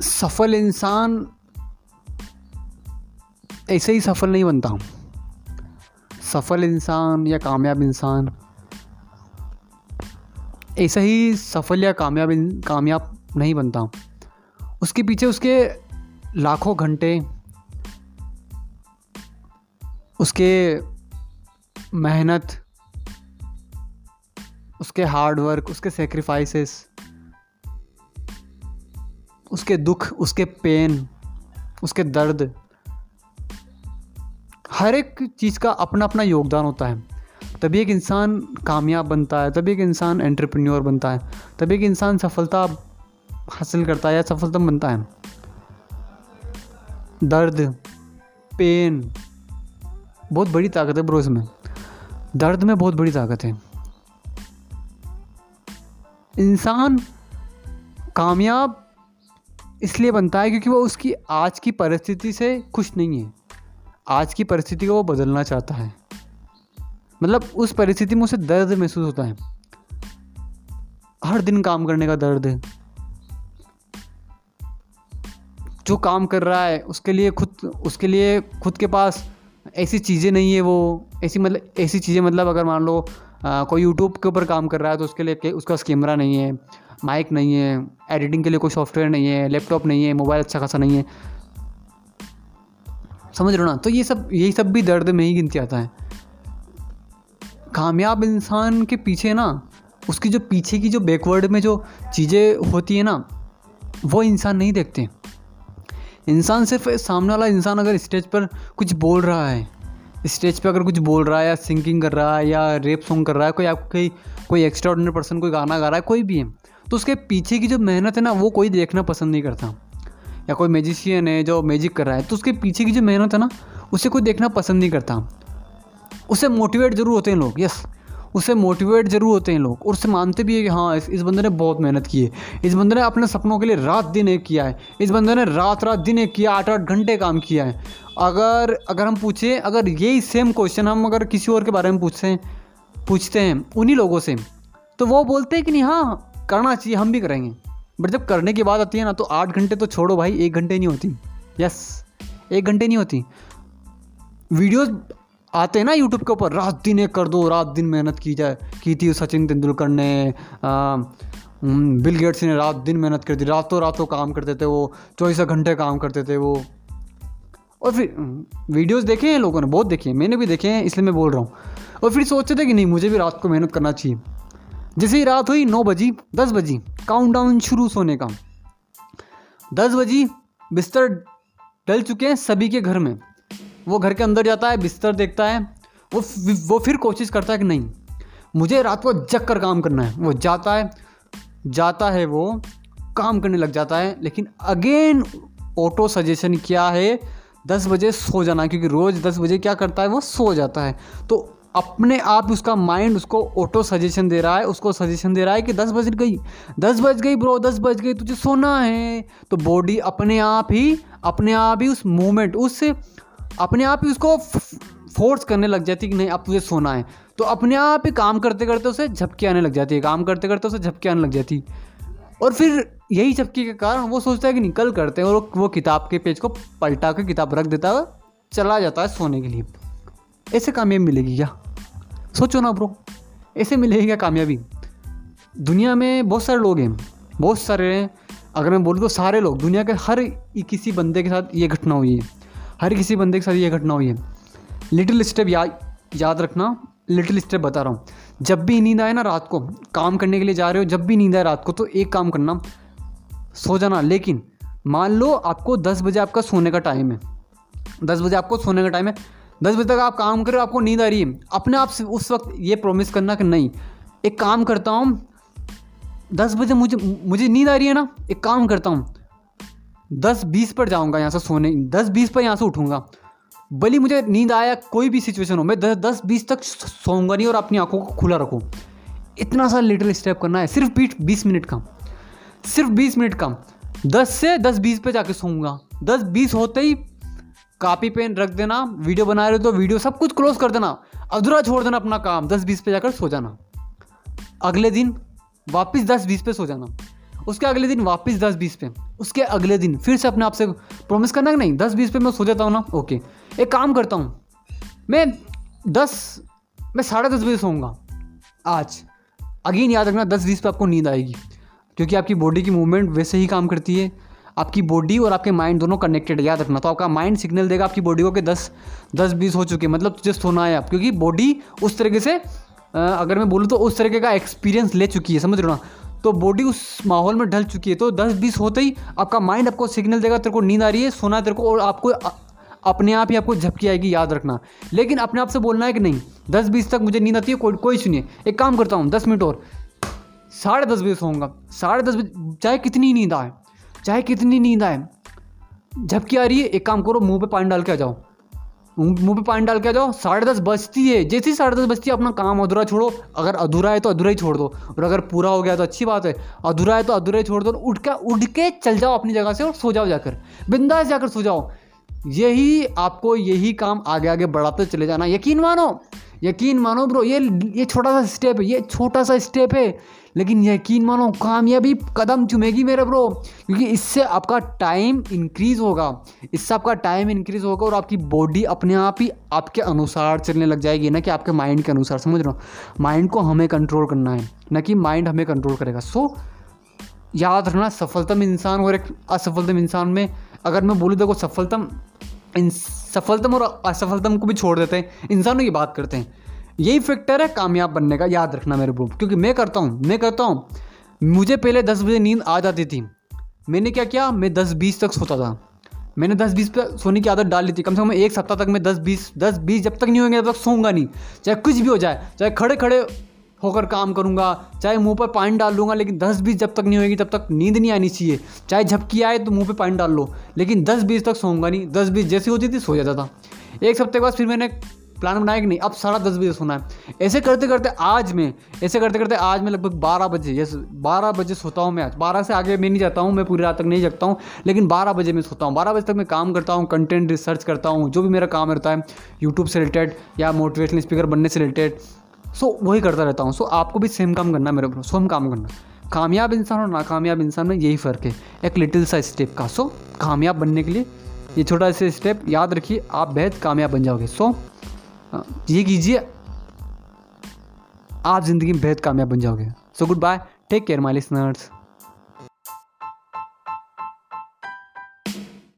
सफल इंसान, ऐसे ही सफल नहीं बनता हूँ। सफल इंसान या कामयाब इंसान, ऐसा ही सफल या कामयाब कामयाब नहीं बनता हूँ। उसके पीछे उसके लाखों घंटे, उसके मेहनत, उसके हार्डवर्क उसके सेक्रीफाइसेस उसके दुख, उसके पेन उसके दर्द, हर एक चीज़ का अपना अपना योगदान होता है। तभी एक इंसान कामयाब बनता है तभी एक इंसान एंटरप्रेन्योर बनता है तभी एक इंसान सफलता हासिल करता है या सफलता बनता है। दर्द पेन बहुत बड़ी ताकत है ब्रो इसमें। दर्द में बहुत बड़ी ताकत है। इंसान कामयाब इसलिए बनता है क्योंकि वो उसकी आज की परिस्थिति से खुश नहीं है। आज की परिस्थिति को वो बदलना चाहता है। मतलब उस परिस्थिति में उसे दर्द महसूस होता है। हर दिन काम करने का दर्द। है जो काम कर रहा है उसके लिए खुद उसके लिए खुद के पास ऐसी चीज़ें नहीं है वो। ऐसी मतलब ऐसी चीज़ें मतलब अगर मान लो आ, कोई यूट्यूब के ऊपर काम कर रहा है तो उसके लिए उसका कैमरा नहीं है। माइक नहीं है एडिटिंग के लिए कोई सॉफ्टवेयर नहीं है लैपटॉप नहीं है मोबाइल अच्छा खासा नहीं है। समझ रहे हो ना? तो ये सब, यही सब भी दर्द में ही गिनती आता है। कामयाब इंसान के पीछे ना, उसकी जो पीछे की जो बैकवर्ड में जो चीज़ें होती है ना, वो इंसान नहीं देखते। इंसान सिर्फ़ सामने वाला इंसान अगर स्टेज पर कुछ बोल रहा है स्टेज पे अगर कुछ बोल रहा है या सिंगिंग कर रहा है या रेप सॉन्ग कर रहा है, कोई आपको कोई कोई एक्स्ट्रा ऑर्डनरी पर्सन कोई गाना गा रहा है, कोई भी है तो उसके पीछे की जो मेहनत है ना, वो कोई देखना पसंद नहीं करता। या कोई मैजिशियन है जो मैजिक कर रहा है तो उसके पीछे की जो मेहनत है ना, उसे कोई देखना पसंद नहीं करता। उसे मोटिवेट ज़रूर होते हैं लोग यस उससे मोटिवेट ज़रूर होते हैं लोग, और उससे मानते भी है कि हाँ इस बंदे ने बहुत मेहनत की है। इस बंदे ने अपने सपनों के लिए रात दिन एक किया है। इस बंदे ने रात रात दिन एक किया आठ आठ घंटे काम किया है। अगर अगर हम पूछें, अगर यही सेम क्वेश्चन हम अगर किसी और के बारे में पूछते हैं पूछते हैं उन्हीं लोगों से तो वो बोलते हैं कि नहीं हाँ करना चाहिए, हम भी करेंगे। बट जब करने की बात आती है ना तो आठ घंटे तो छोड़ो भाई, एक घंटे नहीं होती। यस एक घंटे नहीं होती। वीडियोस आते हैं ना यूट्यूब के ऊपर, रात दिन एक कर दो, रात दिन मेहनत की जाए, की थी सचिन तेंदुलकर ने बिल गेट्स ने रात दिन मेहनत कर दी, रातों रातों काम करते थे वो, चौबीस घंटे काम करते थे वो। और फिर वीडियोस देखे हैं लोगों ने, बहुत देखे हैं, मैंने भी देखे हैं, इसलिए मैं बोल रहा हूँ। और फिर सोचते थे कि नहीं, मुझे भी रात को मेहनत करना चाहिए। जैसे ही रात हुई नौ बजी, दस बजी काउंट डाउन शुरू सोने का। दस बजी, बिस्तर डल चुके हैं सभी के घर में। वो घर के अंदर जाता है, बिस्तर देखता है, वो वो फिर कोशिश करता है कि नहीं, मुझे रात को जग कर काम करना है। वो जाता है जाता है वो, काम करने लग जाता है, लेकिन अगेन ऑटो सजेशन क्या है? दस बजे सो जाना, क्योंकि रोज़ दस बजे क्या करता है, वो सो जाता है। तो अपने आप उसका माइंड उसको ऑटो सजेशन दे रहा है, उसको सजेशन दे रहा है कि दस बज गई। दस बज गई ब्रो दस बज गई, तुझे सोना है। तो बॉडी अपने आप ही, अपने आप ही उस मोमेंट उस अपने आप ही उसको फोर्स करने लग जाती है कि नहीं, अब तुझे सोना है। तो अपने आप ही काम करते करते उसे झपकी आने लग जाती है, काम करते करते उसे झपकी आने लग जाती और फिर यही झपकी के कारण वो सोचता है कि निकल करते हैं, और वो किताब के पेज को पलटा कर किताब रख देता है चला जाता है सोने के लिए। ऐसे कामयाबी मिलेगी क्या? सोचो ना ब्रो, ऐसे मिलेगी क्या कामयाबी? दुनिया में बहुत सारे लोग हैं, बहुत सारे हैं। अगर मैं बोलूँ तो सारे लोग, दुनिया के हर किसी बंदे के साथ ये घटना हुई है। हर किसी बंदे के साथ ये घटना हुई है। लिटिल स्टेप याद याद रखना लिटिल स्टेप बता रहा हूँ। जब भी नींद आए ना रात को, काम करने के लिए जा रहे हो, जब भी नींद आए रात को तो एक काम करना, सो जाना। लेकिन मान लो आपको दस बजे आपका सोने का टाइम है। दस बजे आपको सोने का टाइम है दस बजे तक आप काम कर, आपको नींद आ रही है। अपने आप से उस वक्त ये प्रोमिस करना कि नहीं। एक काम करता हूँ, दस बजे मुझे मुझे नींद आ रही है ना, एक काम करता हूँ। दस बीस पर जाऊँगा यहाँ से सोने, दस बीस पर यहाँ से उठूँगा। भले मुझे नींद आया, कोई भी सिचुएशन हो, मैं दस दस बीस तक सोऊँगा नहीं और अपनी आँखों को खुला रखूँ। इतना सा लिटिल स्टेप करना है, सिर्फ़ बीस बीस मिनट का। सिर्फ़ बीस मिनट का। दस से दस बीस पे जाके सोऊँगा। दस, बीस होते ही कापी पेन रख देना वीडियो बना रहे हो तो वीडियो सब कुछ क्लोज कर देना। अधूरा छोड़ देना अपना काम, दस बीस पे जाकर सो जाना। अगले दिन वापस दस बीस पे सो जाना। उसके अगले दिन वापस दस बीस पे। उसके अगले दिन फिर से अपने आप से प्रॉमिस करना कि नहीं, दस बीस पे मैं सो जाता हूँ ना? ओके एक काम करता हूँ। मैं दस, मैं साढ़े दस बजे सोऊँगा। आज। अगेन याद रखना, दस बीस पे आपको नींद आएगी। क्योंकि आपकी बॉडी की मूवमेंट वैसे ही काम करती है। आपकी बॉडी और आपके माइंड दोनों कनेक्टेड याद रखना। तो आपका माइंड सिग्नल देगा आपकी बॉडी को कि दस दस, बीस हो चुके मतलब तुझे सोना है आप क्योंकि बॉडी उस तरीके से अगर मैं बोलूँ तो उस तरीके का एक्सपीरियंस ले चुकी है, समझ रहे हो ना? तो बॉडी उस माहौल में ढल चुकी है। तो दस, बीस होते ही आपका माइंड आपको सिग्नल देगा, तेरे को नींद आ रही है, सोना तेरे को, और आपको अपने आप ही आपको झपकी आएगी, याद रखना। लेकिन अपने आप से बोलना है कि नहीं, दस, बीस तक मुझे नींद आती है, कोई कोई सुनिए एक काम करता हूँ, दस मिनट और, साढ़े दस बजे सोऊँगा। साढ़े दस बजे, चाहे कितनी नींद आए चाहे कितनी नींद आए, झपकी आ रही है, एक काम करो, मुँह पे पानी डाल के आ जाओ। मुँह पे पानी डाल के आ जाओ, साढ़े दस बजती है, जैसे ही साढ़े दस बजती है, अपना काम अधूरा छोड़ो। अगर अधूरा है तो अधूरा ही छोड़ दो, और अगर पूरा हो गया तो अच्छी बात है, अधूरा है तो अधूरा ही छोड़ दो उठ के उठ के चल जाओ अपनी जगह से और सो जाओ जाकर, बिंदास जाकर सो जाओ। यही आपको यही काम आगे आगे बढ़ाते चले जाना, यकीन मानो यकीन मानो ब्रो, ये ये छोटा सा स्टेप है, ये छोटा सा स्टेप है। लेकिन यकीन मानो, कामयाबी कदम चुमेगी मेरे ब्रो, क्योंकि इससे आपका टाइम इंक्रीज़ होगा। इससे आपका टाइम इंक्रीज़ होगा और आपकी बॉडी अपने आप ही आपके अनुसार चलने लग जाएगी, ना कि आपके माइंड के अनुसार, समझ रहे हो? माइंड को हमें कंट्रोल करना है, ना कि माइंड हमें कंट्रोल करेगा। सो याद रखना, सफलतम इंसान और एक असफलतम इंसान में, अगर मैं बोलूँ, देखो, सफलतम इन सफलतम और असफलतम को भी छोड़ देते हैं, इंसानों की बात करते हैं। यही फैक्टर है कामयाब बनने का, याद रखना मेरे ब्रो क्योंकि मैं करता हूँ, मैं करता हूँ। मुझे पहले दस बजे नींद आ जाती थी। मैंने क्या किया? मैं दस बीस तक सोता था। मैंने दस बीस पे सोने की आदत डाल ली थी। कम से कम एक सप्ताह तक मैं दस बीस दस बीस जब तक नहीं होंगे तब तक सोऊँगा नहीं। चाहे कुछ भी हो जाए, चाहे खड़े खड़े होकर काम करूँगा। चाहे मुँह पर पानी डाल लूँगा, लेकिन दस बीस जब तक नहीं होगी तब तक नींद नहीं आनी चाहिए। चाहे झपकी आए तो मुँह पे पानी डाल लो, लेकिन दस बीस तक सोऊँगा नहीं। दस बीस जैसी होती थी, सो जाता था। एक हफ़्ते के बाद फिर मैंने प्लान बनाया कि नहीं, अब साढ़ा दस बजे सोना है। ऐसे करते करते आज मैं, ऐसे करते करते आज मैं लगभग बारह बजे, यस, बारह बजे सोता हूँ मैं आज। बारह से आगे मैं नहीं जाता हूँ, मैं पूरी रात तक नहीं जगता हूँ, लेकिन बारह बजे मैं सोता हूँ। बारह बजे तक मैं काम करता हूँ कंटेंट रिसर्च करता हूँ, जो भी मेरा काम रहता है यूट्यूब से रिलेटेड या मोटिवेशनल स्पीकर बनने से रिलेटेड सो वही करता रहता हूँ। सो आपको भी सेम काम करना मेरे ब्रो सेम काम करना। कामयाब इंसान और नाकामयाब इंसान में यही फ़र्क है। एक लिटिल सा स्टेप का। सो कामयाब बनने के लिए ये छोटा सा स्टेप याद रखिए, आप बेहद कामयाब बन जाओगे। सो ये कीजिए, आप ज़िंदगी में बेहद कामयाब बन जाओगे। So goodbye take care my listeners